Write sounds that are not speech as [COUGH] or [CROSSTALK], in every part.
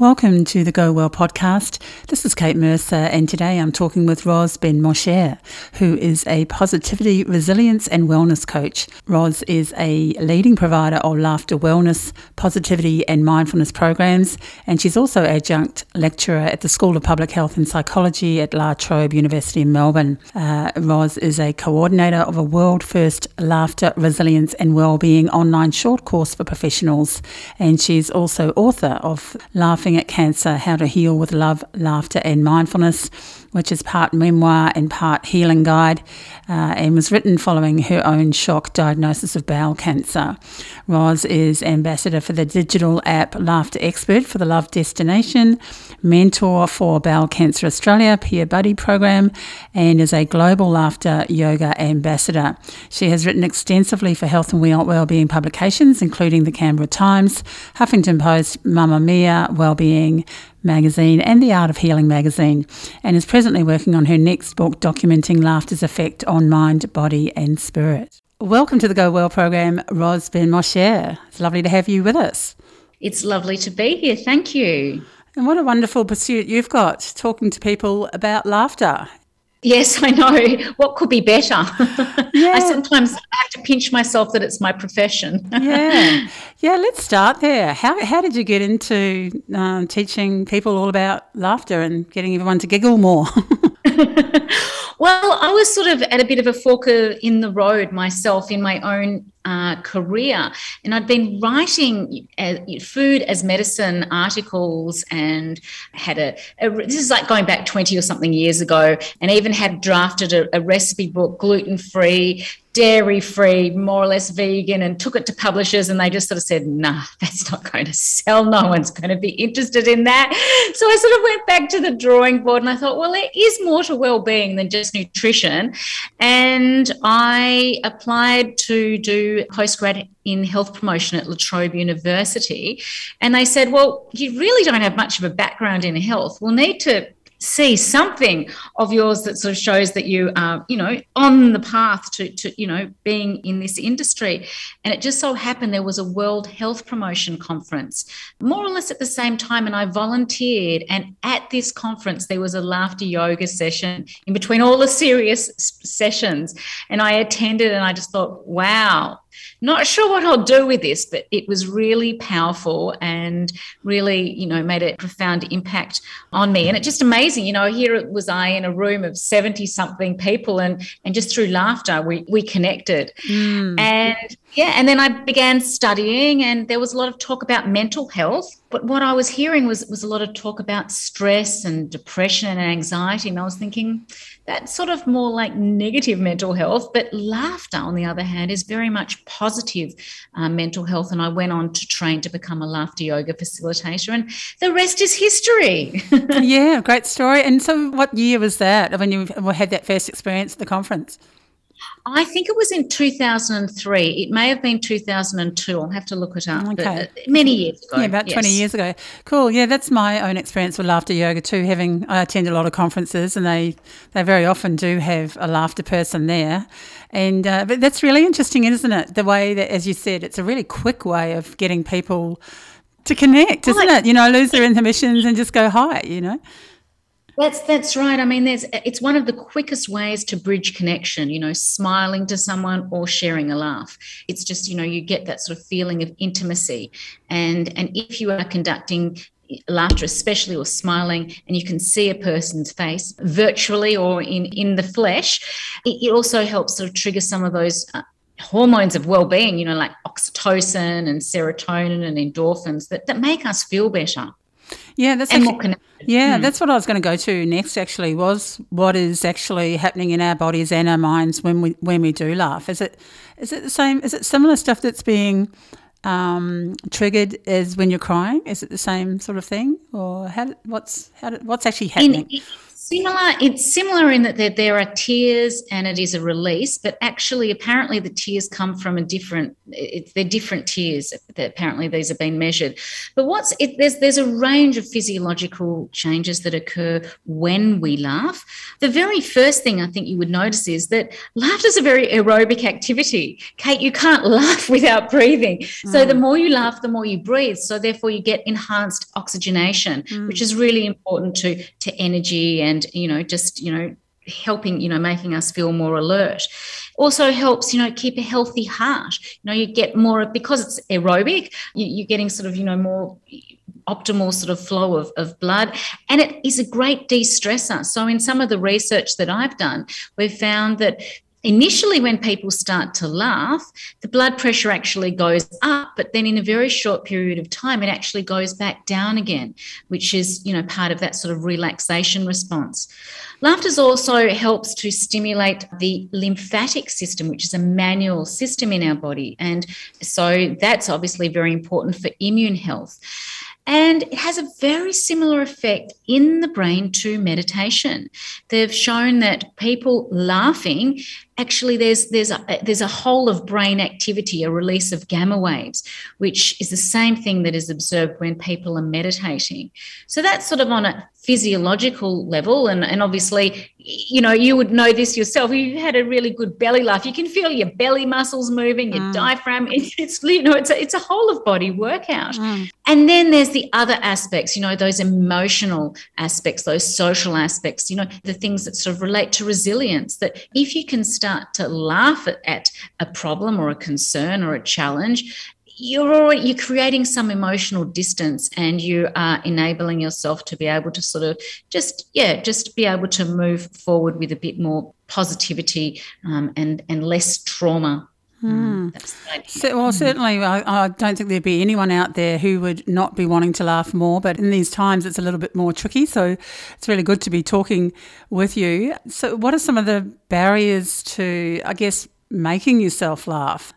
Welcome to the Go Well podcast. This is Kate Mercer, and today I'm talking with Ros Ben-Moshe, who is a positivity, resilience, and wellness coach. Ros is a leading provider of laughter wellness, positivity, and mindfulness programs, and she's also adjunct lecturer at the School of Public Health and Psychology at La Trobe University in Melbourne. Uh, Ros is a coordinator of a world first laughter, resilience, and wellbeing online short course for professionals, and she's also author of Laughing Laughing at Cancer How to Heal with Love, Laughter and Mindfulness, which is part memoir and part healing guide, uh, and was written following her own shock diagnosis of bowel cancer. Ros is ambassador for the digital app Laughter Expert for the Love Destination, mentor for Bowel Cancer Australia Peer Buddy program, and is a global laughter yoga ambassador. She has written extensively for health and well-being publications, including the Canberra Times, Huffington Post, Mamamia, Mia, Wellbeing magazine and The Art of Healing magazine, and is presently working on her next book documenting laughter's effect on mind, body, and spirit. Welcome to the Go Well program, Ros Ben-Moshe. It's lovely to have you with us. It's lovely to be here. Thank you. And what a wonderful pursuit you've got, talking to people about laughter. Yes, I know. What could be better? [LAUGHS] Yeah. I sometimes have to pinch myself that it's my profession. [LAUGHS] yeah. Yeah, let's start there. How, how did you get into um, teaching people all about laughter and getting everyone to giggle more? [LAUGHS] well, I was sort of at a bit of a fork in the road myself in my own uh, career. And I'd been writing uh, food as medicine articles and had a, a, this is like going back 20 or something years ago, and even had drafted a, a recipe book, gluten free, dairy free, more or less vegan, and took it to publishers, and they just sort of said, "Nah, [LAUGHS] that's not going to sell. No one's going to be interested in that." So I sort of went back to the drawing board, and I thought, well, there is more to well-being than just nutrition, and I applied to do postgrad in health promotion at La Trobe University, and they said, "Well, you really don't have much of a background in health. We'll need to." See something of yours that sort of shows that you are, you know, on the path to, to, you know, being in this industry. And it just so happened there was a World Health Promotion Conference, more or less at the same time. And I volunteered. And at this conference, there was a laughter yoga session in between all the serious sessions. And I attended and I just thought, wow, not sure what I'll do with this, but it was really powerful and really, you know, made a profound impact on me. And it's just amazing, you know, here it was I in a room of 70 something people and and just through laughter we we connected. Mm. And yeah, and then I began studying and there was a lot of talk about mental health but what I was hearing was was a lot of talk about stress and depression and anxiety, and I was thinking that's sort of more like negative mental health. But laughter, on the other hand, is very much positive uh, mental health. And I went on to train to become a laughter yoga facilitator, and the rest is history. [LAUGHS] yeah, great story. And so, what year was that when you had that first experience at the conference? I think it was in 2003. It may have been 2002. I'll have to look it up. Okay. Uh, many years ago. Yeah, about yes. 20 years ago. Cool. Yeah, that's my own experience with laughter yoga too. Having I attend a lot of conferences, and they they very often do have a laughter person there. And uh, but that's really interesting, isn't it? The way that, as you said, it's a really quick way of getting people to connect, isn't it? You know, lose their inhibitions and just go high. You know. That's that's right. I mean, there's it's one of the quickest ways to bridge connection. You know, smiling to someone or sharing a laugh. It's just you know you get that sort of feeling of intimacy, and and if you are conducting laughter especially or smiling and you can see a person's face virtually or in in the flesh it, it also helps sort of trigger some of those uh, hormones of well-being you know like oxytocin and serotonin and endorphins that, that make us feel better yeah, that's and actually, yeah, hmm. that's what I was going to go to next. Actually, was what is actually happening in our bodies and our minds when we when we do laugh. Is it is it the same? Is it similar stuff that's being um, triggered as when you're crying? Is it the same sort of thing, or how? What's how? What's actually happening? In, similar it's similar in that there, there are tears and it is a release but actually apparently the tears come from a different it, they're different tears that apparently these have been measured but what's it, there's there's a range of physiological changes that occur when we laugh the very first thing i think you would notice is that laughter is a very aerobic activity kate you can't [LAUGHS] laugh without breathing mm. so the mm. more you laugh the more you breathe so therefore you get enhanced oxygenation mm. which is really important to to energy and you know just you know helping you know making us feel more alert. Also helps you know keep a healthy heart. You know you get more because it's aerobic you, are getting sort of you know more optimal sort of flow of, of blood. And it is a great de-stressor. So in some of the research that i've done we've found that initially when people start to laugh the blood pressure actually goes up but then in a very short period of time it actually goes back down again which is you know part of that sort of relaxation response. Laughter also helps to stimulate the lymphatic system which is a manual system in our body. And so that's obviously very important for immune health. And it has a very similar effect in the brain to meditation. They've shown that people laughing actually there's there's a there's a whole of brain activity a release of gamma waves which is the same thing that is observed when people are meditating so that's sort of on a physiological level and, and obviously you know you would know this yourself you've had a really good belly laugh you can feel your belly muscles moving your mm. diaphragm [LAUGHS] it's, you know it's a, it's a whole of body workout mm. and then there's the other aspects you know those emotional aspects those social aspects you know the things that sort of relate to resilience that if you can start to laugh at, at a problem or a concern or a challenge you're already you're creating some emotional distance and you are enabling yourself to be able to sort of just yeah just be able to move forward with a bit more positivity um, and and less trauma Hmm. So, well, certainly, I, I, don't think there'd be anyone out there who would not be wanting to laugh more. But in these times, it's a little bit more tricky. So, it's really good to be talking with you. So, what are some of the barriers to, I guess, making yourself laugh?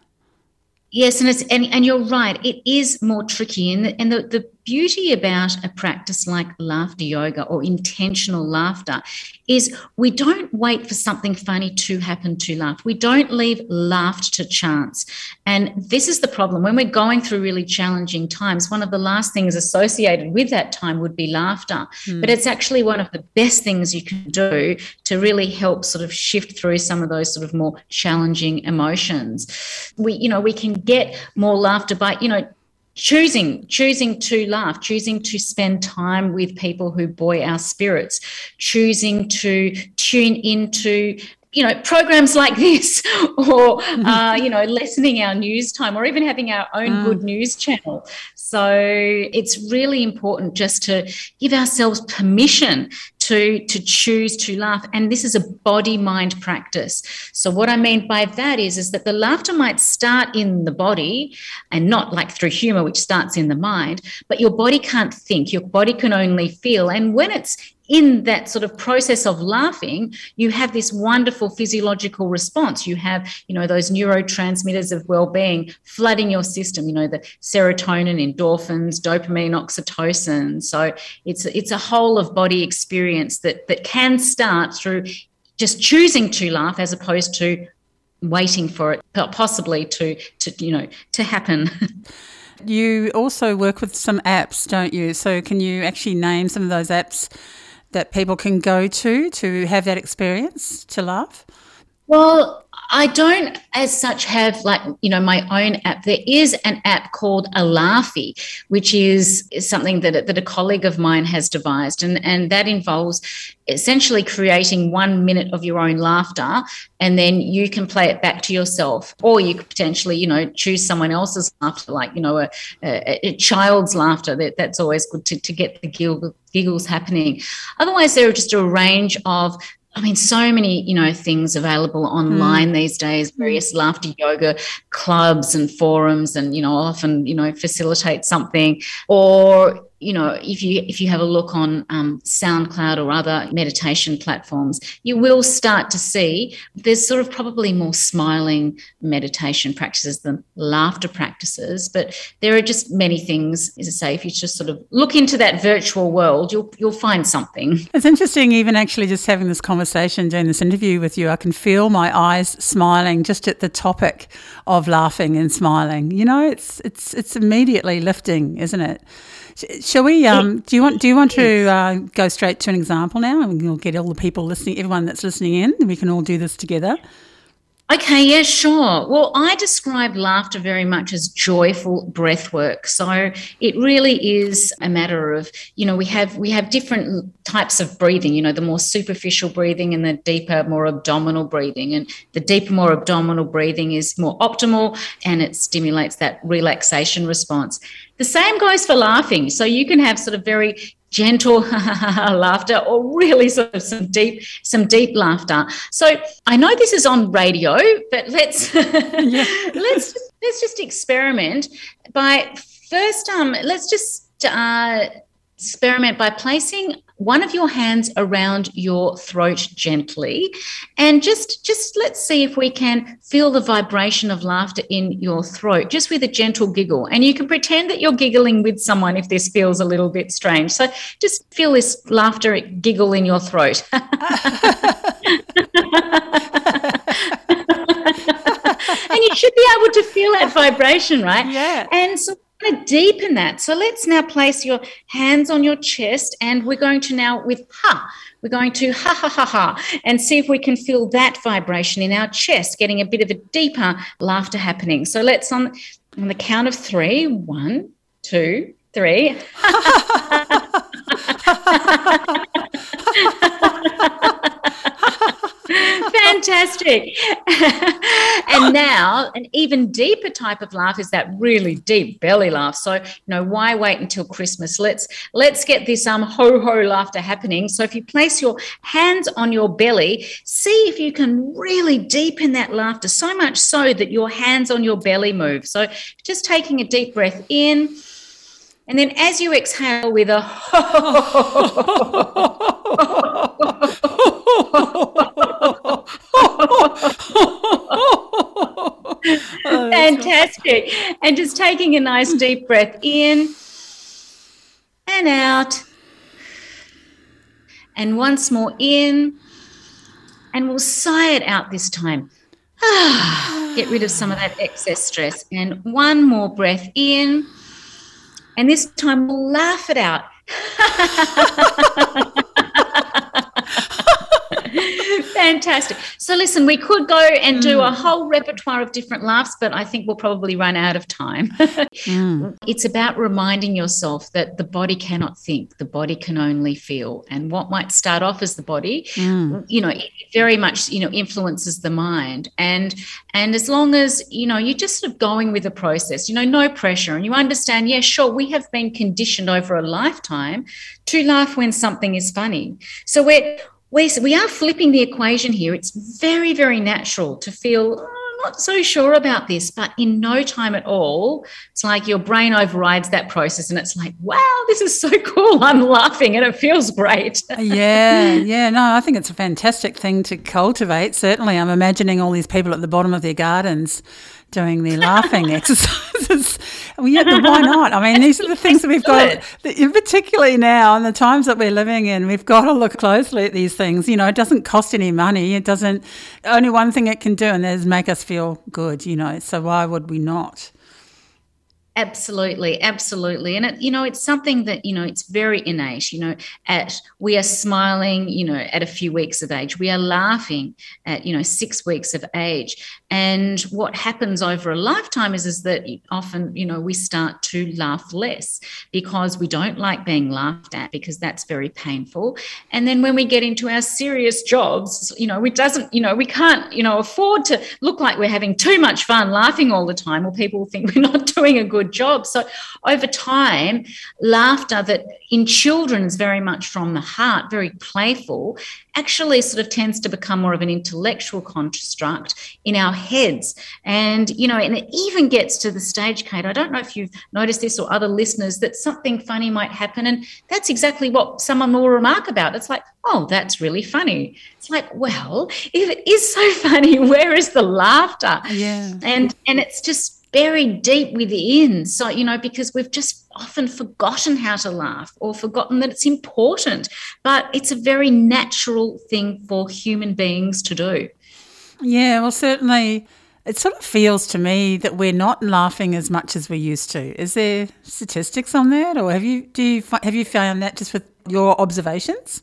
Yes, and it's and, and you're right. It is more tricky, and the, and the, the beauty about a practice like laughter yoga or intentional laughter is we don't wait for something funny to happen to laugh. We don't leave laughter to chance. And this is the problem. When we're going through really challenging times, one of the last things associated with that time would be laughter. Mm. But it's actually one of the best things you can do to really help sort of shift through some of those sort of more challenging emotions. We, you know, we can get more laughter by, you know, choosing choosing to laugh choosing to spend time with people who buoy our spirits choosing to tune into you know programs like [LAUGHS] this or [LAUGHS] uh, you know lessening our news time or even having our own mm. good news channel so it's really important just to give ourselves permission to to choose to laugh. And this is a body mind practice. So what i mean by that is is that the laughter might start in the body and not like through humor which starts in the mind but your body can't think. Your body can only feel. And when it's in that sort of process of laughing you have this wonderful physiological response. You have you know those neurotransmitters of well-being flooding your system you know the serotonin endorphins dopamine oxytocin. So it's it's a whole of body experience that that can start through just choosing to laugh as opposed to waiting for it possibly to to you know to happen. [LAUGHS] You also work with some apps, don't you? So, can you actually name some of those apps that people can go to to have that experience to laugh? Well, I don't, as such, have like you know my own app. There is an app called Alafi, which is, something that that a colleague of mine has devised, and and that involves essentially creating one minute of your own laughter, and then you can play it back to yourself, or you could potentially you know choose someone else's laughter, like you know a, a, a child's laughter. That that's always good to to get the giggles happening. Otherwise, there are just a range of I mean, so many, you know, things available online mm. these days, various laughter yoga clubs and forums, and, you know, often, you know, facilitate something. Or you know, if you if you have a look on um, SoundCloud or other meditation platforms, you will start to see there's sort of probably more smiling meditation practices than laughter practices. But there are just many things, as I say, if you just sort of look into that virtual world, you'll you'll find something. It's interesting, even actually just having this conversation, doing this interview with you. I can feel my eyes smiling just at the topic of laughing and smiling. You know, it's it's it's immediately lifting, isn't it? Shall we? Um, do you want? Do you want to uh, go straight to an example now, and we'll get all the people listening, everyone that's listening in, and we can all do this together. Okay, yeah, sure. Well, I describe laughter very much as joyful breath work. So it really is a matter of, you know, we have we have different types of breathing, you know, the more superficial breathing and the deeper, more abdominal breathing. And the deeper, more abdominal breathing is more optimal and it stimulates that relaxation response. The same goes for laughing. So you can have sort of very gentle [LAUGHS] laughter or really sort of some deep some deep laughter so i know this is on radio but let's [LAUGHS] let's let's just experiment by first um let's just uh experiment by placing one of your hands around your throat gently. And just just let's see if we can feel the vibration of laughter in your throat just with a gentle giggle. And you can pretend that you're giggling with someone if this feels a little bit strange. So just feel this laughter giggle in your throat. [LAUGHS] [LAUGHS] And you should be able to feel that vibration right? Yeah. And so to deepen that. So let's now place your hands on your chest and we're going to now with ha, we're going to ha ha ha ha and see if we can feel that vibration in our chest, getting a bit of a deeper laughter happening. So let's on on the count of three, one, two, three. [LAUGHS] [LAUGHS] Fantastic. and now, an even deeper type of laugh is that really deep belly laugh. So, you know, why wait until Christmas? Let's let's get this um ho ho laughter happening. So, if you place your hands on your belly, see if you can really deepen that laughter so much so that your hands on your belly move. So, just taking a deep breath in. And then as you exhale with a [LAUGHS] oh, Fantastic. Cool. And just taking a nice deep breath in and out. And once more in. And we'll sigh it out this time. [SIGHS] Get rid of some of that excess stress. And one more breath in. And this time we'll laugh it out. [LAUGHS] Fantastic. So, listen, we could go and do a mm. whole repertoire of different laughs, but I think we'll probably run out of time. [LAUGHS] mm. It's about reminding yourself that the body cannot think, the body can only feel. And what might start off as the body, mm. you know, it very much, you know, influences the mind. And and as long as, you know, you're just sort of going with the process, you know, no pressure, and you understand, yeah, sure, we have been conditioned over a lifetime to laugh when something is funny. So we're we, we are flipping the equation here. It's very, very natural to feel, oh, not so sure about this, but in no time at all, it's like your brain overrides that process and it's like, wow, this is so [LAUGHS] cool. I'm laughing and it feels great. Uh, yeah, yeah. No, I think it's a fantastic thing to cultivate. Certainly, I'm imagining all these people at the bottom of their gardens doing their laughing [LAUGHS] exercises. Well, yeah, why not? I mean, these are the things that we've got, particularly now in the times that we're living in, we've got to look closely at these things. You know, it doesn't cost any money. It doesn't, only one thing it can do, and that is make us feel good, you know. So why would we not? Absolutely, absolutely. And it, you know, it's something that, you know, it's very innate, you know, at we are smiling, you know, at a few weeks of age. We are laughing at, you know, six weeks of age. And what happens over a lifetime is, is that often, you know, we start to laugh less because we don't like being laughed at because that's very painful. And then when we get into our serious jobs, you know, it doesn't, you know, we can't, you know, afford to look like we're having too much fun laughing all the time or people think we're not [LAUGHS] doing a good good job. So over time, laughter that in children is very much from the heart, very playful, actually sort of tends to become more of an intellectual construct in our heads. And, you know, and it even gets to the stage, Kate, I don't know if you've noticed this or other listeners, that something funny might happen. And that's exactly what someone will remark about. It's like, oh, that's really funny. It's like, well, if it is so [LAUGHS] funny, where is the laughter? Yeah. And and it's just buried deep within. So, you know, because we've just often forgotten how to laugh or forgotten that it's important. But it's a very natural thing for human beings to do. Yeah, well, certainly it sort of feels to me that we're not laughing as much as we used to. Is there statistics on that, or have you do you have you found that just with your observations?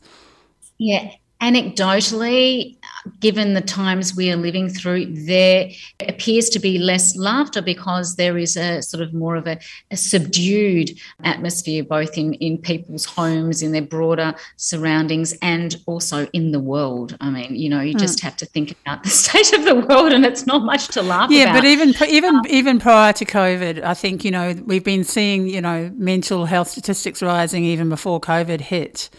Yeah, anecdotally, given the times we are living through, there appears to be less laughter because there is a sort of more of a, a, subdued atmosphere, both in, in people's homes, in their broader surroundings, and also in the world. I mean, you know, you just mm. have to think about the [LAUGHS] state of the world, and it's not much to laugh yeah, about. but even even um, even prior to COVID, I think you know we've been seeing you know mental health statistics rising even before COVID hit.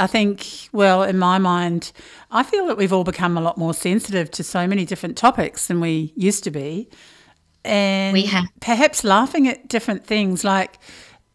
I think, well, in my mind, I feel that we've all become a lot more sensitive to so many different topics than we used to be. And we have. perhaps laughing at different things like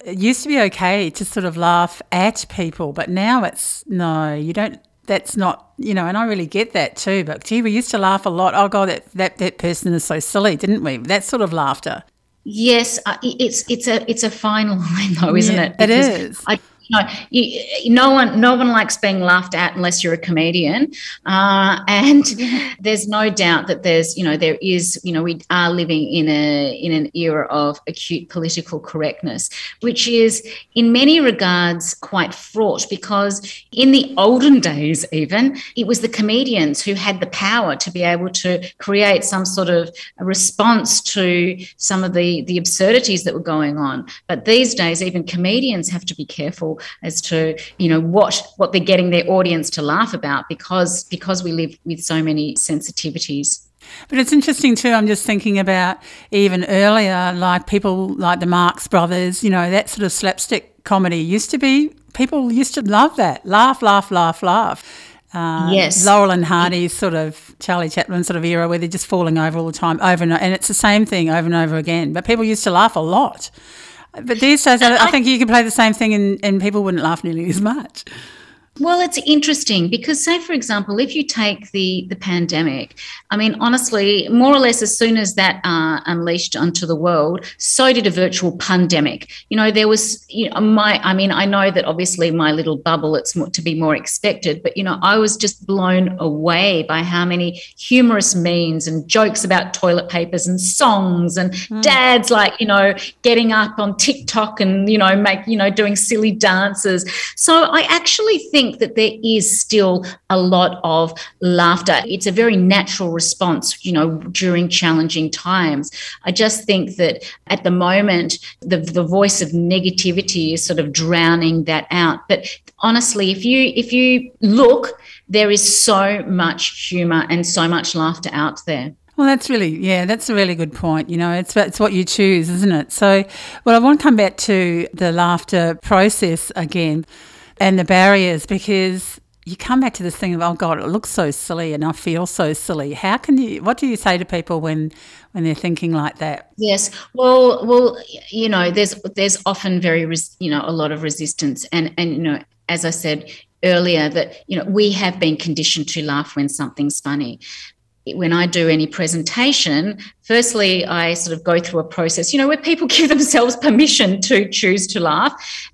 it used to be okay to sort of laugh at people, but now it's no, you don't that's not you know and i really get that too but gee we used to laugh a lot. Oh god that that, that person is so silly didn't we? That sort of laughter. Yes uh, it's it's a it's a fine [LAUGHS] line though isn't yeah, it? because it is. I, no, you, no one, no one likes being laughed at unless you're a comedian. Uh, and [LAUGHS] there's no doubt that there's, you know, there is, you know, we are living in a in an era of acute political correctness, which is in many regards quite fraught because in the olden days, even it was the comedians who had the power to be able to create some sort of response to some of the the absurdities that were going on. But these days, even comedians have to be careful as to you know what what they're getting their audience to laugh about because because we live with so many sensitivities. But it's interesting too. I'm just thinking about even earlier, like people like the Marx Brothers. You know that sort of slapstick comedy used to be. People used to love that. Laugh, laugh, laugh, laugh. Uh, yes. Laurel and Hardy's sort of Charlie Chaplin sort of era where they're just falling over all the time, over and over, and it's the same thing over and over again. But people used to laugh a lot. But these days, I, I, think you could play the same thing and, and people wouldn't laugh nearly as much. Well, it's interesting because, say, for example, if you take the the pandemic, I mean, honestly, more or less, as soon as that uh, unleashed onto the world, so did a virtual pandemic. You know, there was, you know, my, I mean, I know that obviously my little bubble, it's more, to be more expected, but you know, I was just blown away by how many humorous memes and jokes about toilet papers and songs and mm. dads like, you know, getting up on TikTok and you know, make you know, doing silly dances. So I actually think think that there is still a lot of laughter. It's a very natural response, you know, during challenging times. I just think that at the moment, the, the voice of negativity is sort of drowning that out. But honestly, if you if you look, there is so much humor and so much laughter out there. Well, that's really, yeah, that's a really good point. You know, it's, it's what you choose, isn't it? So, well, I want to come back to the laughter process again and the barriers because you come back to this thing of oh god it looks so silly and i feel so silly. How can you what do you say to people when when they're thinking like that? Yes. Well well you know there's there's often very res, you know a lot of resistance. And and you know as i said earlier that you know we have been conditioned to laugh when something's funny. When I do any presentation, firstly, I sort of go through a process, you know, where people [LAUGHS] give themselves permission to choose to laugh.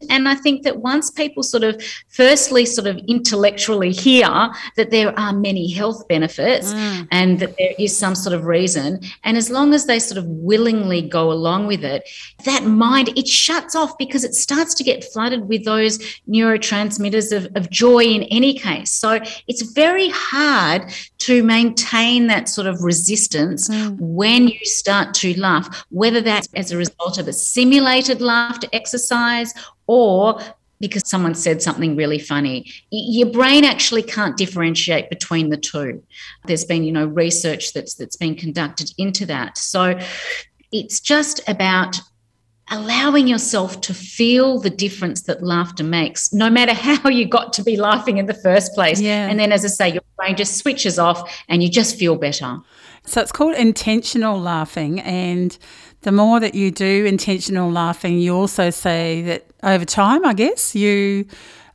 And I think that once people sort of, firstly, sort of intellectually hear that there are many health benefits mm. and that there is some sort of reason, and as long as they sort of willingly go along with it, that mind, it shuts off because it starts to get flooded with those neurotransmitters of, of joy in any case. So it's very hard to maintain that sort of resistance mm. When you start to laugh, whether that's as a result of a simulated laughter exercise or because someone said something really funny. Your brain actually can't differentiate between the two. There's been, you know, research that's that's been conducted into that. So it's just about allowing yourself to feel the difference that laughter makes, no matter [LAUGHS] how you got to be laughing in the first place. Yeah. And then, as I say, your brain just switches off and you just feel better. So it's called intentional laughing. And the more that you do intentional laughing, you also say that over time, I guess, you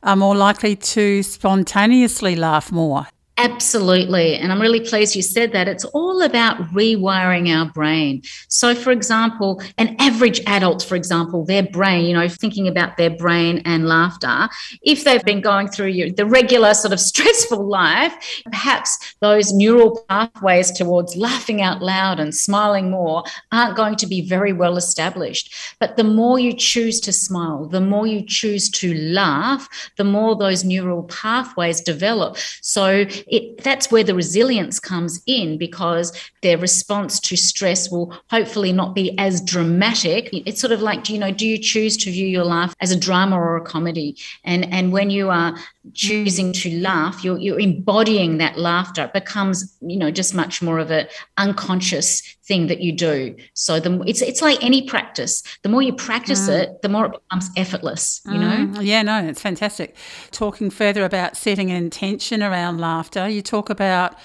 are more likely to spontaneously laugh more. Absolutely. And I'm really pleased you said that. It's all about rewiring our brain. So, for example, an average adult, for example, their brain, you know, thinking about their brain and laughter, if they've been going through the regular sort of [LAUGHS] stressful life, perhaps those neural pathways towards laughing out loud and smiling more aren't going to be very well established. But the more you choose to smile, the more you choose to laugh, the more those neural pathways develop. So, it, that's where the resilience comes in because their response to stress will hopefully not be as dramatic. It's sort of like, you know, do you choose to view your life as a drama or a comedy? And and when you are choosing to laugh, you're you're embodying that laughter. It becomes, you know, just much more of a unconscious thing that you do. So the it's it's like any practice. The more you practice mm. it, the more it becomes effortless. You mm. know. Yeah, no, it's fantastic. Talking further about setting an intention around laughter, you talk about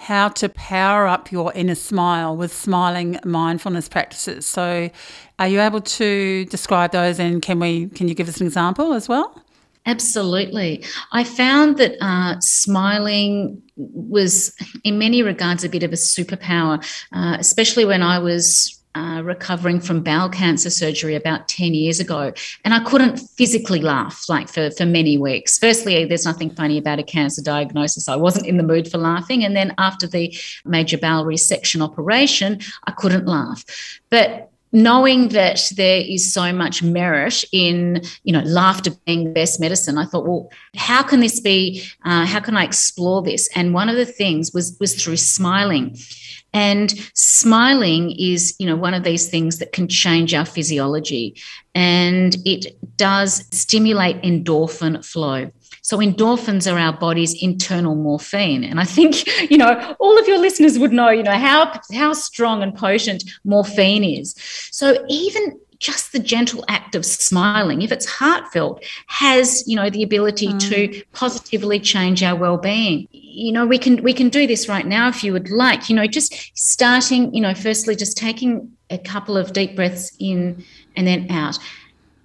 how to power up your inner smile with smiling mindfulness practices. So, are you able to describe those and can we can you give us an example as well? Absolutely. I found that uh, smiling was, in many regards, a bit of a superpower, uh, especially when I was uh, recovering from bowel cancer surgery about 10 years ago. And I couldn't physically laugh like for, for many weeks. Firstly, there's nothing funny about a cancer diagnosis. I wasn't in the mood for laughing. And then after the major bowel resection operation, I couldn't laugh. But knowing that there is so much merit in you know laughter being best medicine i thought well how can this be uh, how can i explore this? And one of the things was was through smiling. And smiling is, you know, one of these things that can change our physiology. And it does stimulate endorphin flow. So endorphins are our body's internal morphine. And I think, you know, all of your listeners would know, you know, how, how strong and potent morphine is. So even just the gentle act of smiling, if it's heartfelt, has you know the ability mm. to positively change our well-being. You know, we can we can do this right now if you would like. You know, just starting. You know, firstly, just taking a couple of deep breaths in and then out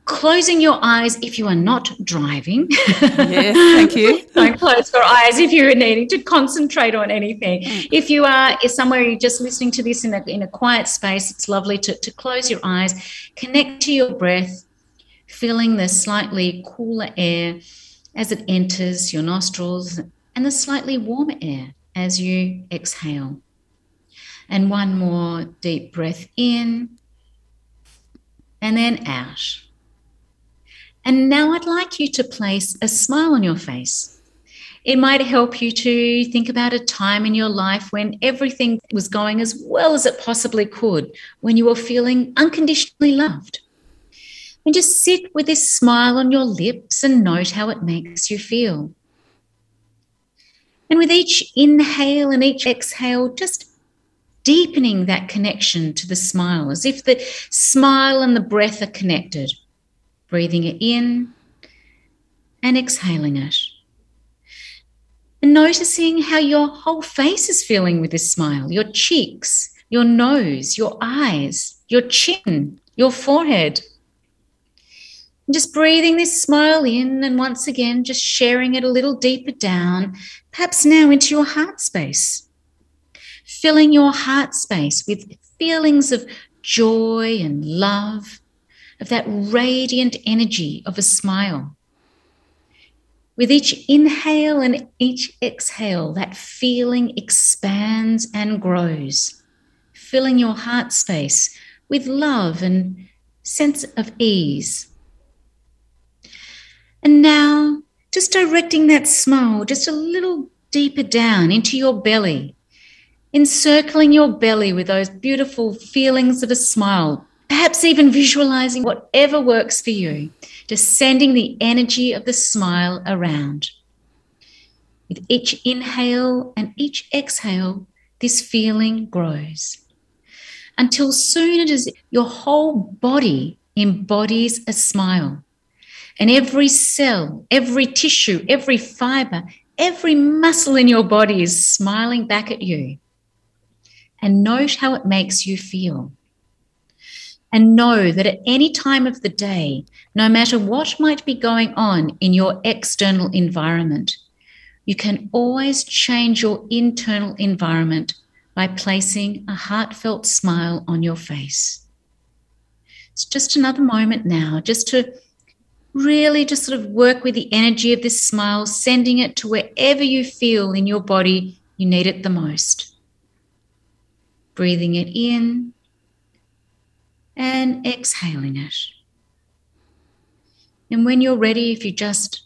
closing your eyes if you are not driving. [LAUGHS] Yes, thank you. Don't close your eyes if you're needing to concentrate on anything. Mm. If you are somewhere you're just listening to this in a, in a quiet space, it's lovely to, to close your eyes, connect to your breath, feeling the slightly cooler air as it enters your nostrils and the slightly warmer air as you exhale. And one more deep breath in and then out. And now I'd like you to place a smile on your face. It might help you to think about a time in your life when everything was going as well as it possibly could, when you were feeling unconditionally loved. And just sit with this smile on your lips and note how it makes you feel. And with each inhale and each exhale, just deepening that connection to the smile, as if the smile and the breath are connected breathing it in and exhaling it. And noticing how your whole face is feeling with this smile your cheeks, your nose, your eyes, your chin, your forehead. Just breathing this smile in and once again just sharing it a little deeper down, perhaps now into your heart space. Filling your heart space with feelings of joy and love of that radiant energy of a smile. With each inhale and each exhale, that feeling expands and grows, filling your heart space with love and sense of ease. And now, just directing that smile just a little deeper down into your belly, encircling your belly with those beautiful feelings of a smile, Perhaps even visualizing whatever works for you, just sending the energy of the smile around. With each inhale and each exhale, this feeling grows until soon it is your whole body embodies a smile. And every cell, every tissue, every fiber, every muscle in your body is smiling back at you. And note how it makes you feel. And know that at any time of the day, no matter what might be going on in your external environment, you can always change your internal environment by placing a heartfelt smile on your face. It's just another moment now, just to really just sort of work with the energy of this smile, sending it to wherever you feel in your body you need it the most. Breathing it in and exhaling it. And when you're ready, if you just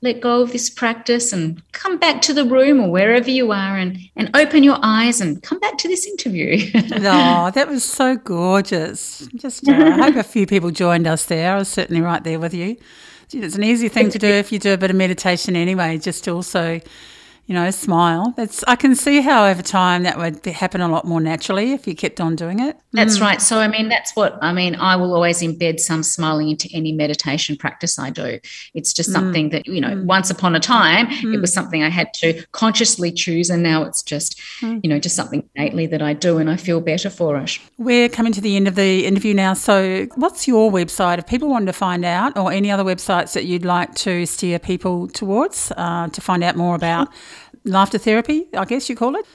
let go of this practice and come back to the room or wherever you are and, and open your eyes and come back to this interview. [LAUGHS] oh, that was so gorgeous. Just, uh, I hope a few people joined us there. I was certainly right there with you. It's an easy thing to do [LAUGHS] if you do a bit of meditation anyway, just to also you know, smile. That's I can see how over time that would happen a lot more naturally if you kept on doing it. That's mm. right. So I mean, that's what I mean. I will always embed some smiling into any meditation practice I do. It's just mm. something mm. that you know. Mm. Once upon a time, it mm. was something I had to consciously choose, and now it's just mm. you know just something innately that I do, and I feel better for it. We're coming to the end of the interview now. So, what's your website if people wanted to find out, or any other websites that you'd like to steer people towards uh, to find out more about? Laughter therapy, I guess you call it?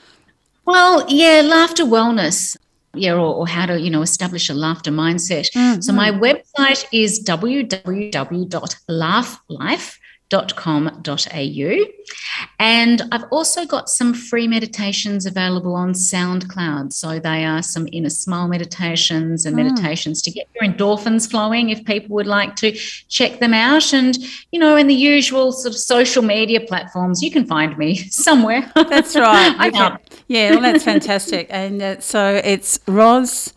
Well, yeah, laughter wellness. Yeah, or, or how to, you know, establish a laughter mindset. Mm-hmm. So my website is www.laughlife.com au, And I've also got some free meditations available on SoundCloud. So they are some inner smile meditations and mm. meditations to get your endorphins flowing if people would like to check them out. And, you know, in the usual sort of social media platforms, you can find me [LAUGHS] somewhere. That's right. [LAUGHS] I Yeah, well, that's fantastic. And uh, so it's Ros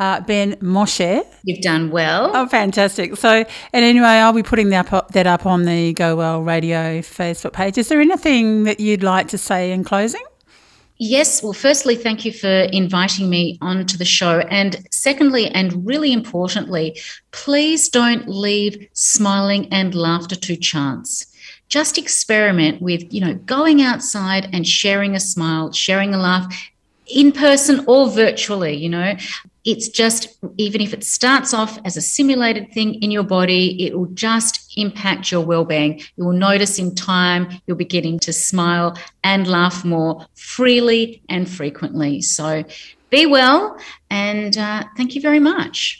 uh, Ben Moshe. You've done well. Oh, fantastic. So, and anyway, I'll be putting that up, that up on the Go Well Radio Facebook page. Is there anything that you'd like to say in closing? Yes. Well, firstly, thank you for inviting me onto the show. And secondly, and really importantly, please don't leave smiling and laughter to chance. Just experiment with, you know, going outside and sharing a smile, sharing a laugh in person or virtually, you know it's just even if it starts off as a simulated thing in your body it will just impact your well-being. You will notice in time you'll be getting to smile and laugh more freely and frequently. So be well and uh, thank you very much